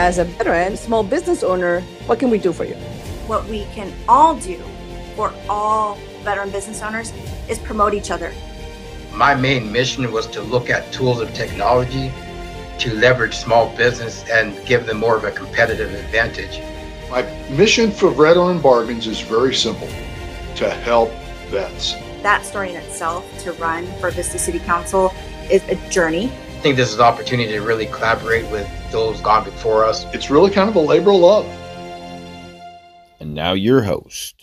as a veteran, small business owner, what can we do for you? What we can all do for all veteran business owners is promote each other. My main mission was to look at tools of technology to leverage small business and give them more of a competitive advantage. My mission for Veteran Bargains is very simple to help vets. That story in itself to run for Vista City Council is a journey. I think this is an opportunity to really collaborate with those gone before us. It's really kind of a labor of love. And now your host,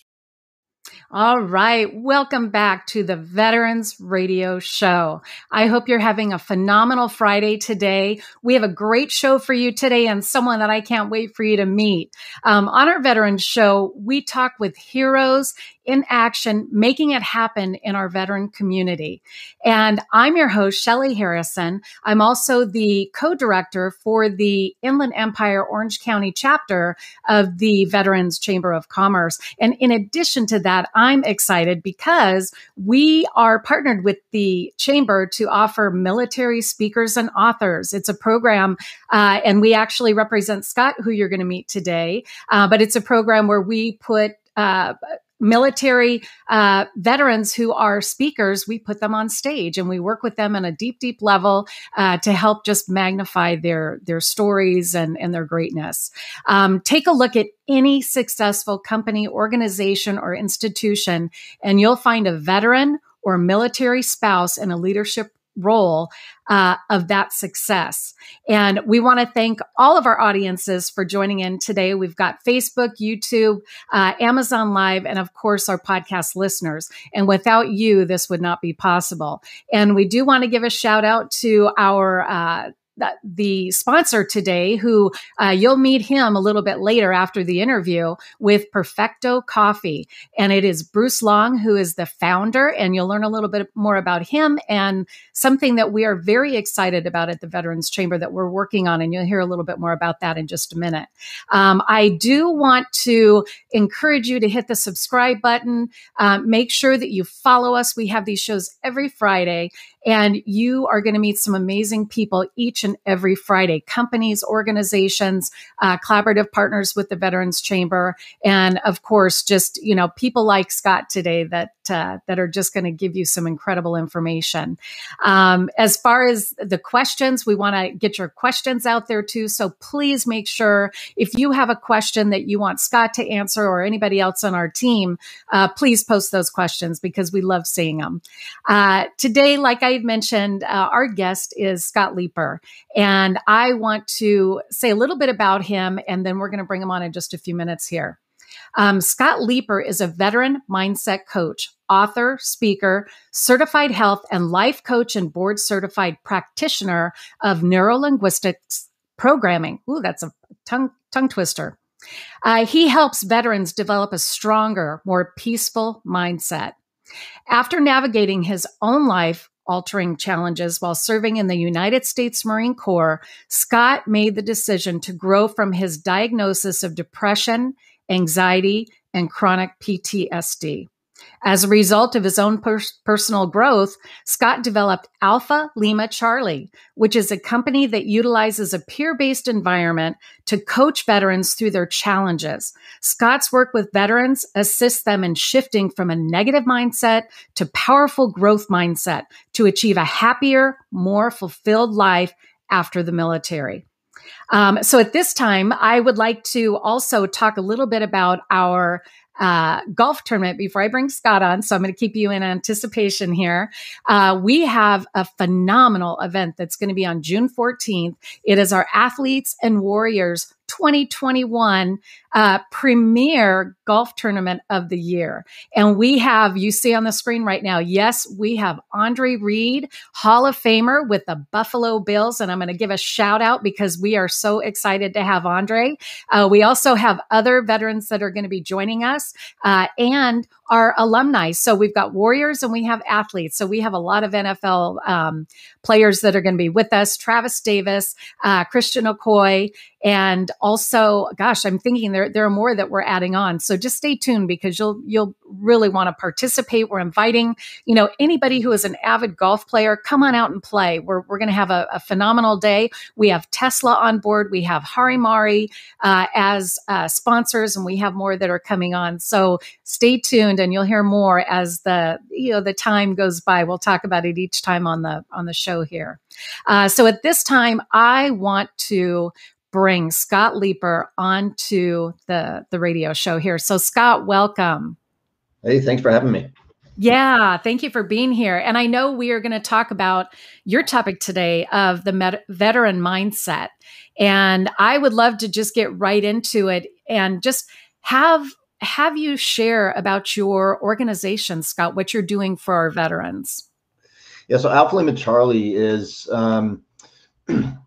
all right. Welcome back to the Veterans Radio Show. I hope you're having a phenomenal Friday today. We have a great show for you today and someone that I can't wait for you to meet. Um, on our Veterans Show, we talk with heroes in action, making it happen in our veteran community. And I'm your host, Shelly Harrison. I'm also the co-director for the Inland Empire Orange County chapter of the Veterans Chamber of Commerce. And in addition to that, I'm excited because we are partnered with the chamber to offer military speakers and authors. It's a program, uh, and we actually represent Scott, who you're going to meet today. Uh, but it's a program where we put uh, military uh, veterans who are speakers, we put them on stage and we work with them on a deep, deep level uh, to help just magnify their their stories and and their greatness. Um, take a look at any successful company, organization, or institution, and you'll find a veteran or military spouse in a leadership role uh, of that success. And we want to thank all of our audiences for joining in today. We've got Facebook, YouTube, uh, Amazon Live, and of course, our podcast listeners. And without you, this would not be possible. And we do want to give a shout out to our uh, the sponsor today, who uh, you'll meet him a little bit later after the interview with Perfecto Coffee. And it is Bruce Long, who is the founder, and you'll learn a little bit more about him and something that we are very excited about at the Veterans Chamber that we're working on. And you'll hear a little bit more about that in just a minute. Um, I do want to encourage you to hit the subscribe button. Uh, make sure that you follow us. We have these shows every Friday, and you are going to meet some amazing people each and every Friday companies, organizations, uh, collaborative partners with the Veterans Chamber, and of course, just, you know, people like Scott today that, uh, that are just going to give you some incredible information. Um, as far as the questions, we want to get your questions out there too. So please make sure if you have a question that you want Scott to answer or anybody else on our team, uh, please post those questions because we love seeing them. Uh, today, like I mentioned, uh, our guest is Scott Leeper. And I want to say a little bit about him, and then we're going to bring him on in just a few minutes here. Um, Scott Leeper is a veteran mindset coach, author, speaker, certified health and life coach, and board certified practitioner of neurolinguistics programming. Ooh, that's a tongue, tongue twister. Uh, he helps veterans develop a stronger, more peaceful mindset. After navigating his own life altering challenges while serving in the United States Marine Corps, Scott made the decision to grow from his diagnosis of depression, anxiety, and chronic PTSD. As a result of his own per- personal growth, Scott developed Alpha Lima Charlie, which is a company that utilizes a peer based environment to coach veterans through their challenges. Scott's work with veterans assists them in shifting from a negative mindset to powerful growth mindset to achieve a happier, more fulfilled life after the military. Um, so at this time, I would like to also talk a little bit about our uh, golf tournament before I bring Scott on. So I'm going to keep you in anticipation here. Uh, we have a phenomenal event that's going to be on June 14th. It is our athletes and warriors 2021 uh, premier golf tournament of the year. And we have, you see on the screen right now, yes, we have Andre Reed, Hall of Famer with the Buffalo Bills. And I'm going to give a shout out because we are so excited to have Andre. Uh, we also have other veterans that are going to be joining us uh, and our alumni. So we've got Warriors and we have athletes. So we have a lot of NFL um, players that are going to be with us Travis Davis, uh, Christian Okoye, and also, gosh, I'm thinking there there are more that we're adding on. So just stay tuned because you'll you'll really want to participate. We're inviting you know anybody who is an avid golf player, come on out and play. We're we're going to have a, a, phenomenal day. We have Tesla on board. We have Harimari uh, as uh, sponsors, and we have more that are coming on. So stay tuned, and you'll hear more as the you know the time goes by. We'll talk about it each time on the on the show here. Uh, so at this time, I want to bring Scott Leeper onto the the radio show here. So Scott, welcome. Hey, thanks for having me. Yeah, thank you for being here. And I know we are going to talk about your topic today of the med- veteran mindset. And I would love to just get right into it and just have have you share about your organization, Scott, what you're doing for our veterans. Yeah, so Alpha Lima Charlie is um,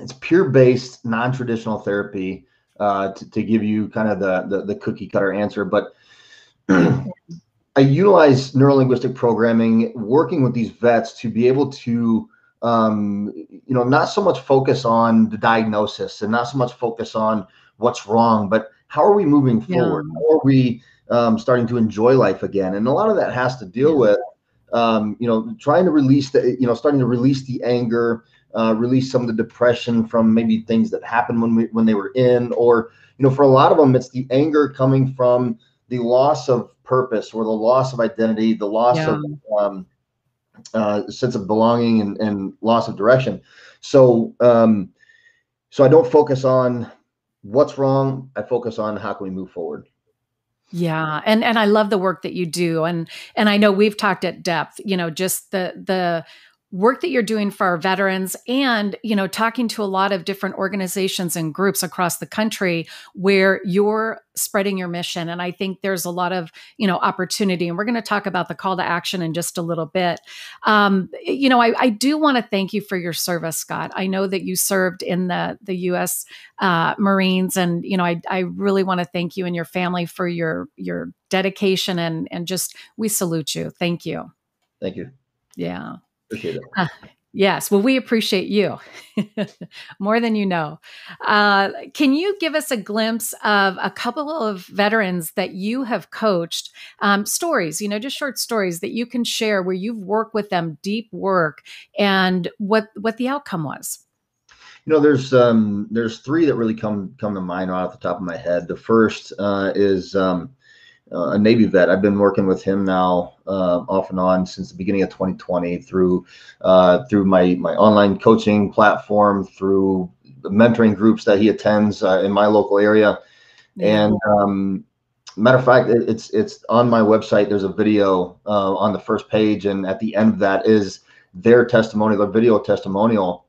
it's pure based, non traditional therapy. Uh, to, to, give you kind of the, the, the cookie cutter answer, but I utilize neurolinguistic programming, working with these vets to be able to, um, you know, not so much focus on the diagnosis and not so much focus on what's wrong, but how are we moving forward? Yeah. How are we um, starting to enjoy life again? And a lot of that has to deal yeah. with um, you know, trying to release the, you know, starting to release the anger, uh, release some of the depression from maybe things that happened when we when they were in, or you know, for a lot of them, it's the anger coming from the loss of purpose or the loss of identity, the loss yeah. of um, uh, sense of belonging and, and loss of direction. So, um, so I don't focus on what's wrong. I focus on how can we move forward. Yeah, and and I love the work that you do, and and I know we've talked at depth. You know, just the the work that you're doing for our veterans and you know talking to a lot of different organizations and groups across the country where you're spreading your mission. And i think there's a lot of you know opportunity. And we're going to talk about the call to action in just a little bit. Um, you know i, I do want to thank you for your service scott. I know that you served in the the u.s uh, marines and you know i, I really want to thank you and your family for your your dedication and and just we salute you. Thank you. Thank you. Yeah Appreciate it. Uh, yes. Well, we appreciate you more than you know. Uh, can you give us a glimpse of a couple of veterans that you have coached? Um, stories, you know, just short stories that you can share where you've worked with them, deep work, and what what the outcome was. You know, there's um, there's three that really come come to mind right off the top of my head. The first uh, is um, uh, a Navy vet. I've been working with him now uh, off and on since the beginning of 2020 through uh, through my my online coaching platform, through the mentoring groups that he attends uh, in my local area, and um, matter of fact, it's it's on my website. There's a video uh, on the first page, and at the end of that is their testimonial, their video testimonial,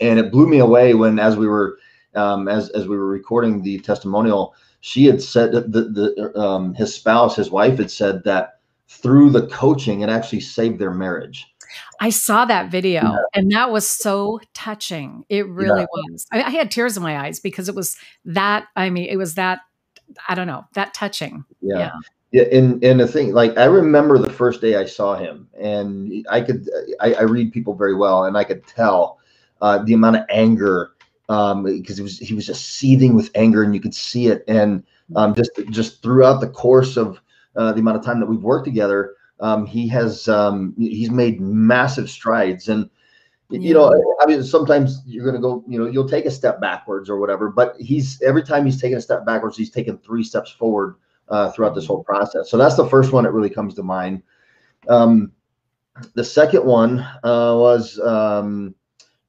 and it blew me away when as we were um, as as we were recording the testimonial she had said that the, the um, his spouse, his wife, had said that through the coaching, it actually saved their marriage. I saw that video yeah. and that was so touching. It really yeah. was. I, I, had tears in my eyes because it was that, I mean, it was that, I don't know, that touching. Yeah. yeah. Yeah, and and the thing, like I remember the first day I saw him, and I could, I, I read people very well, and I could tell uh, the amount of anger um, because he was he was just seething with anger, and you could see it. And um, just just throughout the course of uh, the amount of time that we've worked together, um, he has um, he's made massive strides. And yeah. you know, I mean, sometimes you're going to go, you know, you'll take a step backwards or whatever. But he's every time he's taken a step backwards, he's taken three steps forward uh, throughout this whole process. So that's the first one that really comes to mind. Um, the second one uh, was um,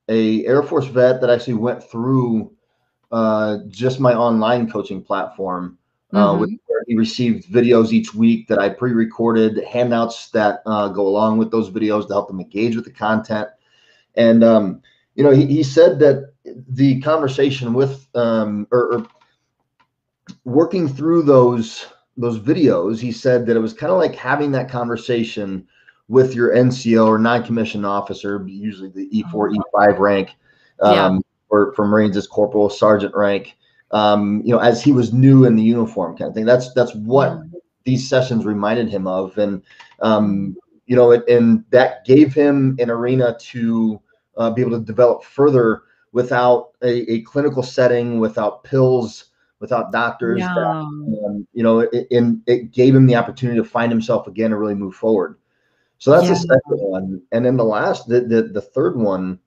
a Air Force vet that actually went through uh, just my online coaching platform. Uh, mm-hmm. with, he received videos each week that I pre-recorded, handouts that uh, go along with those videos to help them engage with the content. And um, you know, he, he said that the conversation with um, or, or working through those those videos, he said that it was kind of like having that conversation with your NCO or non-commissioned officer, usually the E4, mm-hmm. E5 rank, um, yeah. or for Marines is corporal, sergeant rank. Um, you know, as he was new in the uniform kind of thing. That's that's what these sessions reminded him of, and um, you know, it, and that gave him an arena to uh, be able to develop further without a, a clinical setting, without pills, without doctors. Yeah. That, um, you know, it, and it gave him the opportunity to find himself again and really move forward. So that's Yeah. the second one, and then the last, the the, the third one,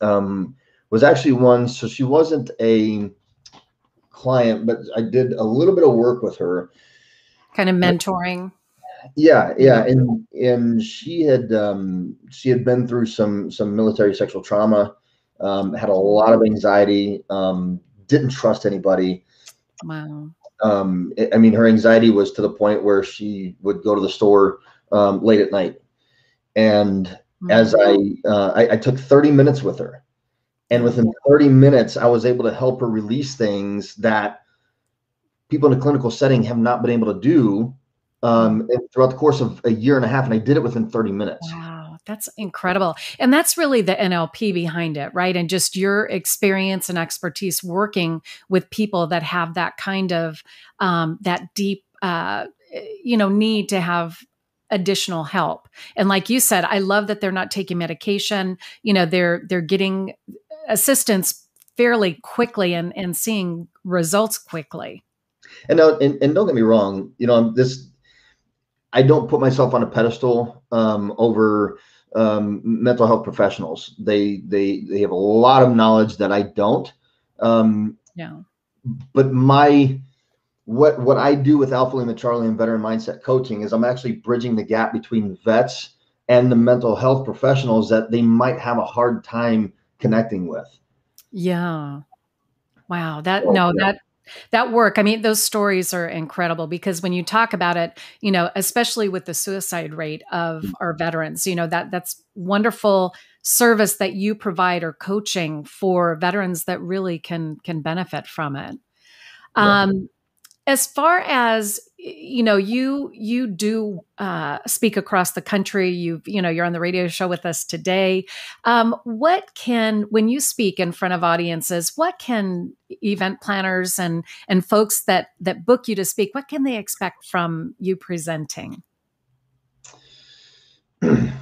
um, was actually one. So she wasn't a client, but I did a little bit of work with her. Kind of mentoring. Yeah, yeah, and and she had um, she had been through some some military sexual trauma, um, had a lot of anxiety, um, didn't trust anybody. Wow. Um, I- I mean, her anxiety was to the point where she would go to the store um, late at night, and as I, uh, I I took 30 minutes with her, and within 30 minutes, I was able to help her release things that people in a clinical setting have not been able to do um, throughout the course of a year and a half, and I did it within 30 minutes. Wow, that's incredible. And that's really the NLP behind it, right? And just your experience and expertise working with people that have that kind of um, that deep, uh, you know, need to have additional help. And like you said, I love that they're not taking medication. You know, they're they're getting assistance fairly quickly and and seeing results quickly. And, now, and and don't get me wrong, you know, I'm this. I don't put myself on a pedestal um, over um, mental health professionals. They they they have a lot of knowledge that I don't. Um, Yeah. but my what what I do with Alpha Lima Charlie and Veteran Mindset Coaching is I'm actually bridging the gap between vets and the mental health professionals that they might have a hard time connecting with. Yeah. Wow. That Oh, no, yeah. that that work. I mean, those stories are incredible because when you talk about it, you know, especially with the suicide rate of Mm. our veterans, you know, that that's wonderful service that you provide or coaching for veterans that really can can benefit from it. Um as far as you know you you do uh, speak across the country. You you know you're on the radio show with us today. Um, what can when you speak in front of audiences what can event planners and and folks that that book you to speak what can they expect from you presenting?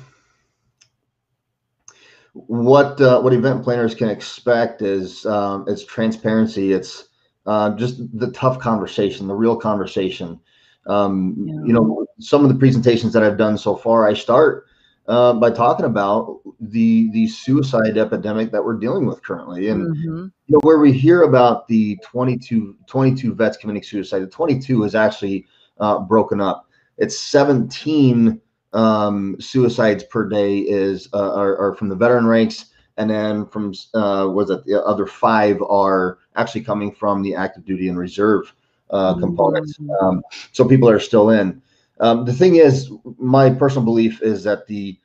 What uh, what event planners can expect is um, it's transparency. It's uh, just the tough conversation, the real conversation. Um, Yeah. You know, some of the presentations that I've done so far, I start uh, by talking about the the suicide epidemic that we're dealing with currently, and Mhm. you know, where we hear about the 22, 22 vets committing suicide, the 22 is actually uh, broken up. It's 17 um, suicides per day is uh, are, are from the veteran ranks, and then from uh, was it the other five are actually coming from the active duty and reserve uh, components. Mm. Um, so people are still in. Um, the thing is, my personal belief is that the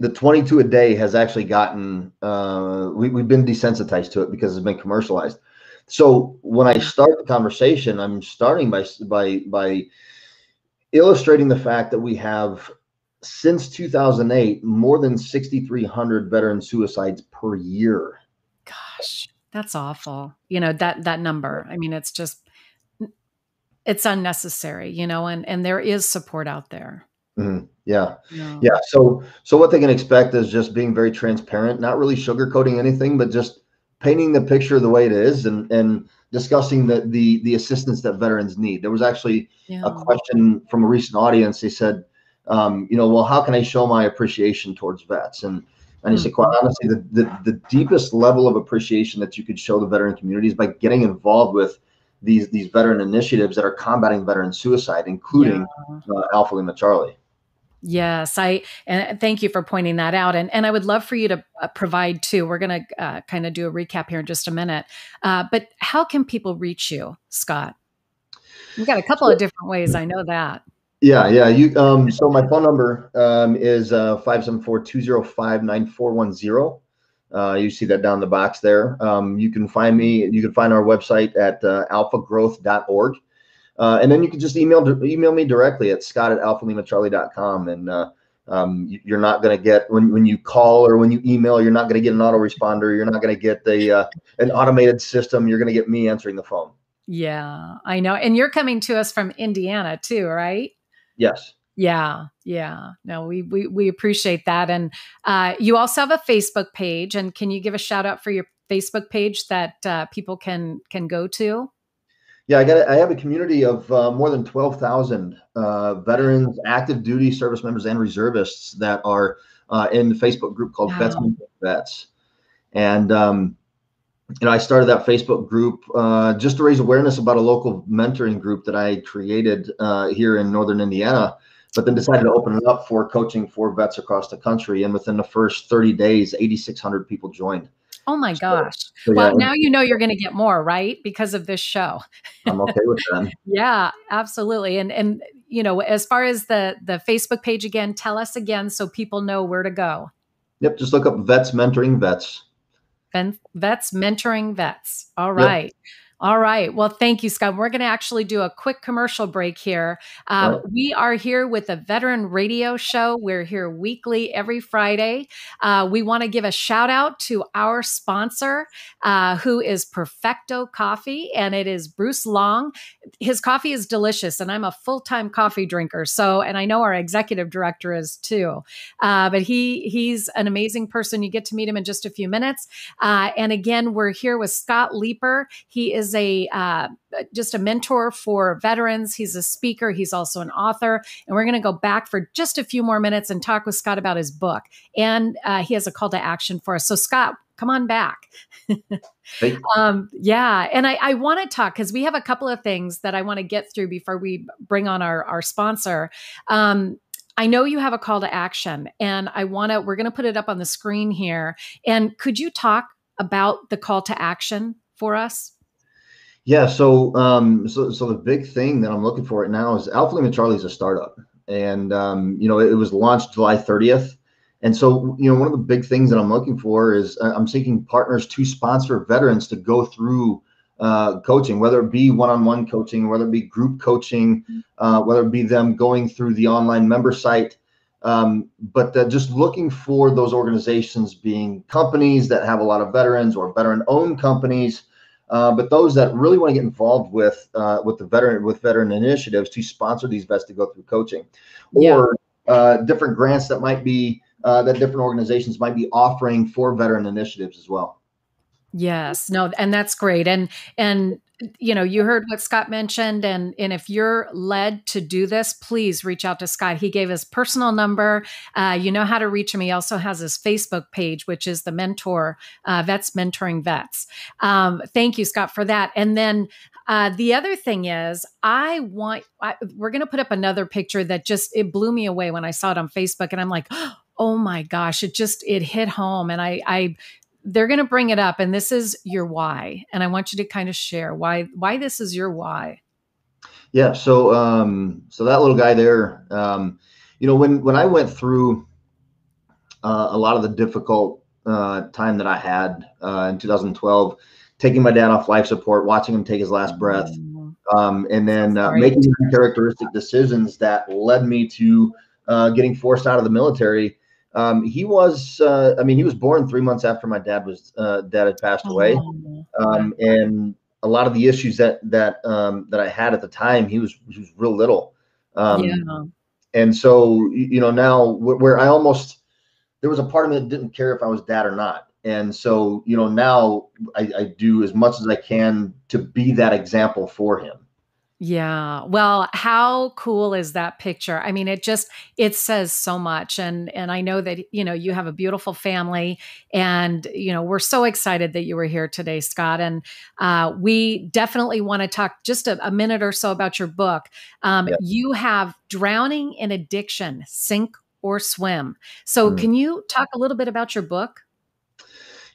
the 22 a day has actually gotten uh, we, we've been desensitized to it because it's been commercialized so when i start the conversation i'm starting by by by illustrating the fact that we have since 2008 more than 6300 veteran suicides per year. Gosh that's awful. You know that that number i mean it's just it's unnecessary you know and and there is support out there. Mhm. yeah. Yeah. Yeah so so what they can expect is just being very transparent not really sugarcoating anything but just painting the picture the way it is and and discussing the the the assistance that veterans need. There was actually yeah. a question from a recent audience. They said, um, you know, well, how can I show my appreciation towards vets? And and he said, quite honestly, the, the the deepest level of appreciation that you could show the veteran community is by getting involved with these these veteran initiatives that are combating veteran suicide, including uh, Alpha Lima Charlie. Yes, I and thank you for pointing that out. And and I would love for you to uh, provide too. We're going to uh, kind of do a recap here in just a minute. Uh, but how can people reach you, Scott? You've got a couple of different ways. I know that. Yeah, yeah. You um so my phone number um is uh 574-205-9410. Uh you see that down the box there. Um you can find me you can find our website at uh, alphagrowth.org. Uh, and then you can just email email me directly at scott at alphalimacharlie.com and uh um, you- you're not going to get when, when you call or when you email, you're not going to get an autoresponder. You're not going to get the uh, an automated system. You're going to get me answering the phone. Yeah, I know. And you're coming to us from Indiana too, right? Yes. Yeah, yeah. No, we we we appreciate that. And uh, you also have a Facebook page. And can you give a shout out for your Facebook page that uh, people can can go to? Yeah, I got. I have a community of uh, more than twelve thousand uh, veterans, active duty service members, and reservists that are uh, in the Facebook group called Wow. Vets Vets. And um, know, I started that Facebook group uh, just to raise awareness about a local mentoring group that I created uh, here in Northern Indiana. But then decided to open it up for coaching for vets across the country. And within the first 30 days, 8,600 people joined. Oh my gosh. So, Well, yeah, now you know you're going to get more, right? Because of this show. I'm okay with that. Yeah, absolutely. And and you know, as far as the the Facebook page again, tell us again so people know where to go. Yep, just look up Vets Mentoring Vets. Vets mentoring vets. All right. Yep. All right. Well, thank you, Scott. We're going to actually do a quick commercial break here. Um, Right. We are here with the Veteran Radio Show. We're here weekly every Friday. Uh, we want to give a shout out to our sponsor, uh, who is Perfecto Coffee, and it is Bruce Long. His coffee is delicious, and I'm a full time coffee drinker. So, and I know our executive director is too. Uh, but he he's an amazing person. You get to meet him in just a few minutes. Uh, and again, we're here with Scott Leeper. He is a uh, just a mentor for veterans. He's a speaker. He's also an author. And we're going to go back for just a few more minutes and talk with Scott about his book. And uh, he has a call to action for us. So, Scott, come on back. Um, yeah, and I, I want to talk because we have a couple of things that I want to get through before we bring on our our sponsor. Um, I know you have a call to action, and I want to. We're going to put it up on the screen here. And could you talk about the call to action for us? Yeah, so um, so so the big thing that I'm looking for right now is Alpha Lima Charlie is a startup, and um, you know it, was launched July 30th, and so you know one of the big things that I'm looking for is uh, I'm seeking partners to sponsor veterans to go through uh, coaching, whether it be one-on-one coaching, whether it be group coaching, uh, whether it be them going through the online member site. Um, but uh, just looking for those organizations being companies that have a lot of veterans or veteran-owned companies uh, but those that really want to get involved with uh, with the veteran with veteran initiatives to sponsor these vets to go through coaching, Yeah. or uh, different grants that might be uh, that different organizations might be offering for veteran initiatives as well. Yes, no, and that's great. And and you know, you heard what Scott mentioned, and and if you're led to do this, please reach out to Scott. He gave his personal number. Uh, you know how to reach him. He also has his Facebook page, which is the Mentor uh, Vets Mentoring Vets. Um, thank you, Scott, for that. And then uh, the other thing is, I want I, we're going to put up another picture that just it blew me away when I saw it on Facebook, and I'm like. Oh my gosh! It just it hit home, and I I they're going to bring it up and this is your why and i want you to kind of share why why this is your why Yeah. So um, so that little guy there, um, you know, when when I went through uh, a lot of the difficult uh, time that I had uh, in 2012, taking my dad off life support, watching him take his last breath, um, and then uh, making characteristic decisions that led me to uh, getting forced out of the military. Um, he was, uh, I mean, he was born three months after my dad was uh, dad had passed away, Oh, um, and a lot of the issues that that um, that I had at the time, he was he was real little, um, yeah. and so you know now wh- where I almost there was a part of me that didn't care if I was dad or not, and so you know now I, I do as much as I can to be that example for him. Yeah. Well how cool is that picture? I mean it just it says so much and and i know that you know you have a beautiful family and you know we're so excited that you were here today scott and uh, we definitely want to talk just a, a minute or so about your book. Um, Yep. you have drowning in addiction sink or swim. So Mm. can you talk a little bit about your book?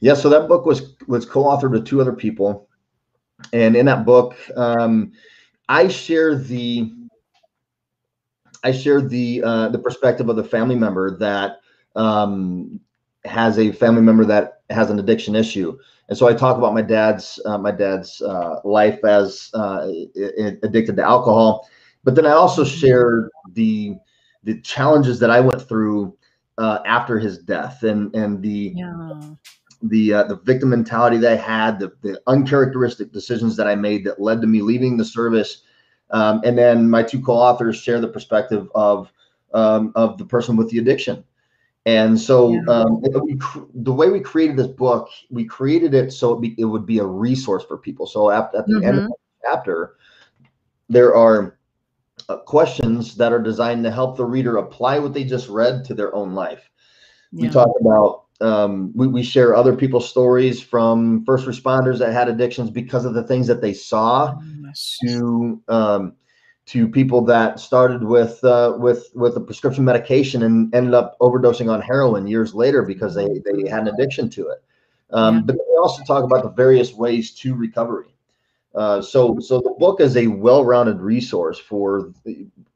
Yeah, so that book was was co-authored with two other people, and in that book, um, I share the I share the uh, the perspective of the family member that um, has a family member that has an addiction issue, and so I talk about my dad's uh, my dad's uh, life as uh, addicted to alcohol, but then I also share the the challenges that I went through uh, after his death and and the yeah the uh, the victim mentality that I had, the, the uncharacteristic decisions that I made that led to me leaving the service, um, and then my two co-authors share the perspective of um, of the person with the addiction, And so Yeah. um, the way we created this book, we created it so it, be, it would be a resource for people. So at, at the end of the chapter, there are uh, questions that are designed to help the reader apply what they just read to their own life. We talk about um, we, we share other people's stories from first responders that had addictions because of the things that they saw to um, to people that started with uh, with with a prescription medication and ended up overdosing on heroin years later because they they had an addiction to it. Um, Yeah. But we also talk about the various ways to recovery. Uh, so so the book is a well-rounded resource for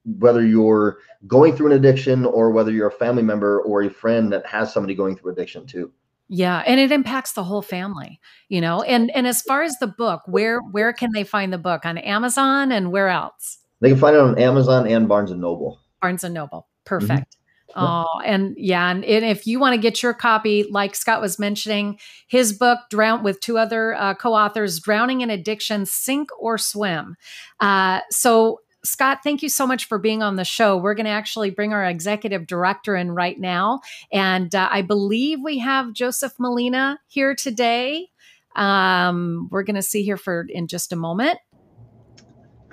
whether you're going through an addiction or whether you're a family member or a friend that has somebody going through addiction too. Yeah, and it impacts the whole family, you know. And and as far as the book, where where can they find the book on Amazon and where else? They can find it on Amazon and Barnes and Noble. Barnes and Noble. Perfect. Oh, and yeah, and, and if you want to get your copy, like Scott was mentioning, his book, Drown, with two other uh, co-authors, "Drowning in Addiction: Sink or Swim." Uh, so, Scott, thank you so much for being on the show. We're going to actually bring our executive director in right now, and uh, I believe we have Joseph Molina here today. Um, we're going to see here for in just a moment.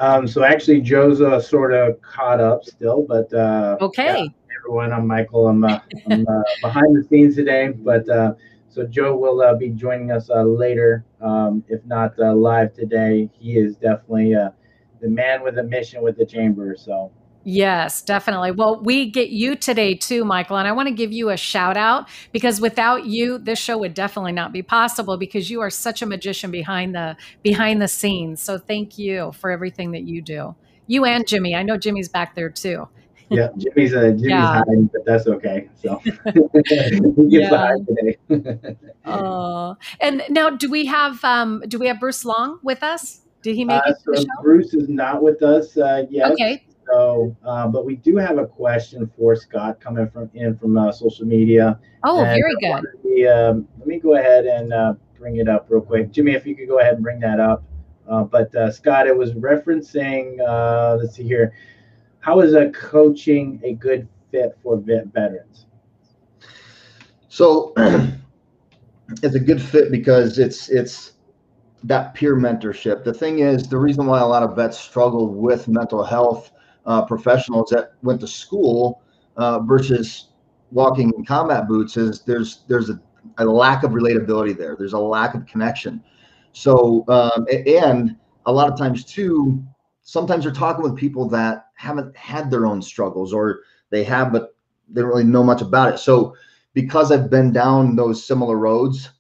Um, so actually, Joe's uh, sort of caught up still, but uh, Okay. yeah, everyone, I'm Michael. I'm, uh, I'm uh, behind the scenes today, but uh, so Joe will uh, be joining us uh, later, um, if not uh, live today. He is definitely uh, the man with a mission with the chamber. So Yes, definitely. Well, we get you today too, Michael, and I want to give you a shout out because without you, this show would definitely not be possible because you are such a magician behind the behind the scenes. So thank you for everything that you do. You and Jimmy. I know Jimmy's back there too. yeah, Jimmy's uh, Jimmy's Yeah. hiding, but that's okay. So he gets Yeah. hide today. Oh, and now do we have um do we have Bruce Long with us? Did he make Uh, it to the show? Bruce is not with us uh, yet. Okay. So, uh, but we do have a question for Scott coming from in from uh, social media. Oh, And very good. wanted to be, um, let me go ahead and uh, bring it up real quick, Jimmy. If you could go ahead and bring that up. Uh, but uh, Scott, it was referencing. Uh, let's see here. How is a coaching a good fit for vet veterans? So it's a good fit because it's it's that peer mentorship. The thing is, the reason why a lot of vets struggle with mental health uh, professionals that went to school uh, versus walking in combat boots is there's there's a, a lack of relatability there. There's a lack of connection. So um, and a lot of times too, sometimes you're talking with people that haven't had their own struggles or they have but they don't really know much about it. So because I've been down those similar roads,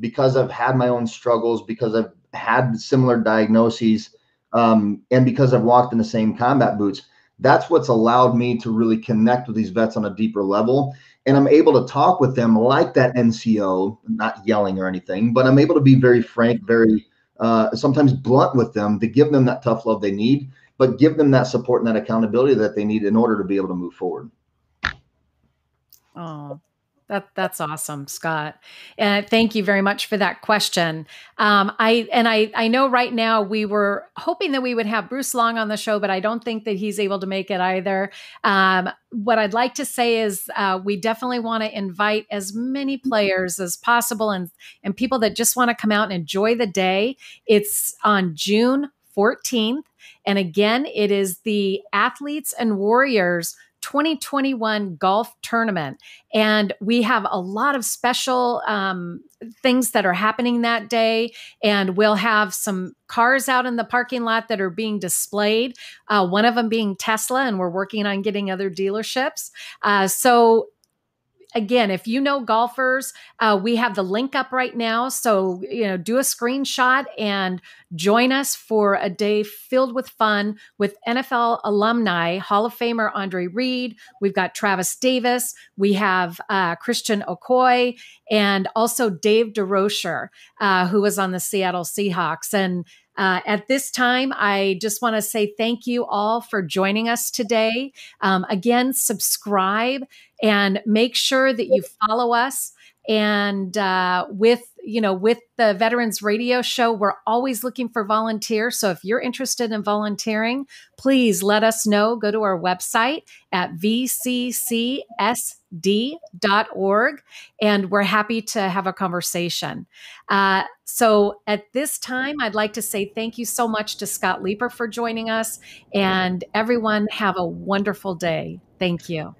because I've had my own struggles, because I've had similar diagnoses, um, and because I've walked in the same combat boots, that's what's allowed me to really connect with these vets on a deeper level. And I'm able to talk with them like that NCO, not yelling or anything, but I'm able to be very frank, very uh, sometimes blunt with them to give them that tough love they need, but give them that support and that accountability that they need in order to be able to move forward. Oh, that that's awesome, Scott. And thank you very much for that question. Um, I and I I know right now we were hoping that we would have Bruce Long on the show, but I don't think that he's able to make it either. Um, what I'd like to say is uh, we definitely want to invite as many players as possible and and people that just want to come out and enjoy the day. It's on June 14th. And again, it is the Athletes and Warriors 2021 golf tournament. And we have a lot of special um, things that are happening that day. And we'll have some cars out in the parking lot that are being displayed, uh, one of them being Tesla, and we're working on getting other dealerships. Uh, so, again, if you know golfers, uh, we have the link up right now. So, you know, do a screenshot and join us for a day filled with fun with NFL alumni, Hall of Famer Andre Reed. We've got Travis Davis. We have uh, Christian Okoye and also Dave DeRocher, uh, who was on the Seattle Seahawks. And uh, at this time, I just want to say thank you all for joining us today. Um, again, subscribe and make sure that you follow us and uh, with you know, with the Veterans Radio Show, we're always looking for volunteers. So if you're interested in volunteering, please let us know. Go to our website at vccsd.org, and we're happy to have a conversation. Uh, so at this time, I'd like to say thank you so much to Scott Leeper for joining us, and everyone have a wonderful day. Thank you.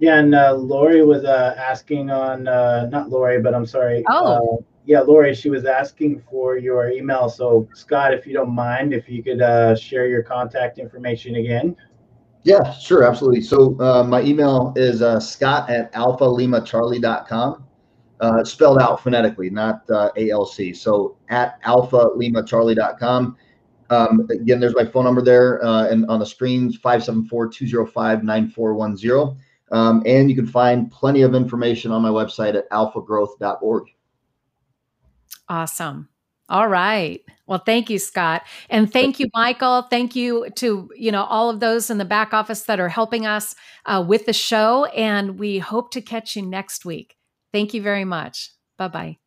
Yeah, and uh, Lori was uh, asking on uh, not Lori, but I'm sorry. Oh. Yeah, Lori, she was asking for your email. So Scott, if you don't mind, if you could uh, share your contact information again. Yeah, sure, absolutely. So uh, my email is uh, scott at alphalimacharlie.com, uh, spelled out phonetically, not uh, ALC. So at alphalimacharlie.com. Um, again, there's my phone number there uh, and on the screen, 574-205-9410. Um, and you can find plenty of information on my website at alphagrowth.org. Awesome. All right. Well, thank you, Scott. And thank you, Michael. Thank you to, you know, all of those in the back office that are helping us uh, with the show. And we hope to catch you next week. Thank you very much. Bye bye.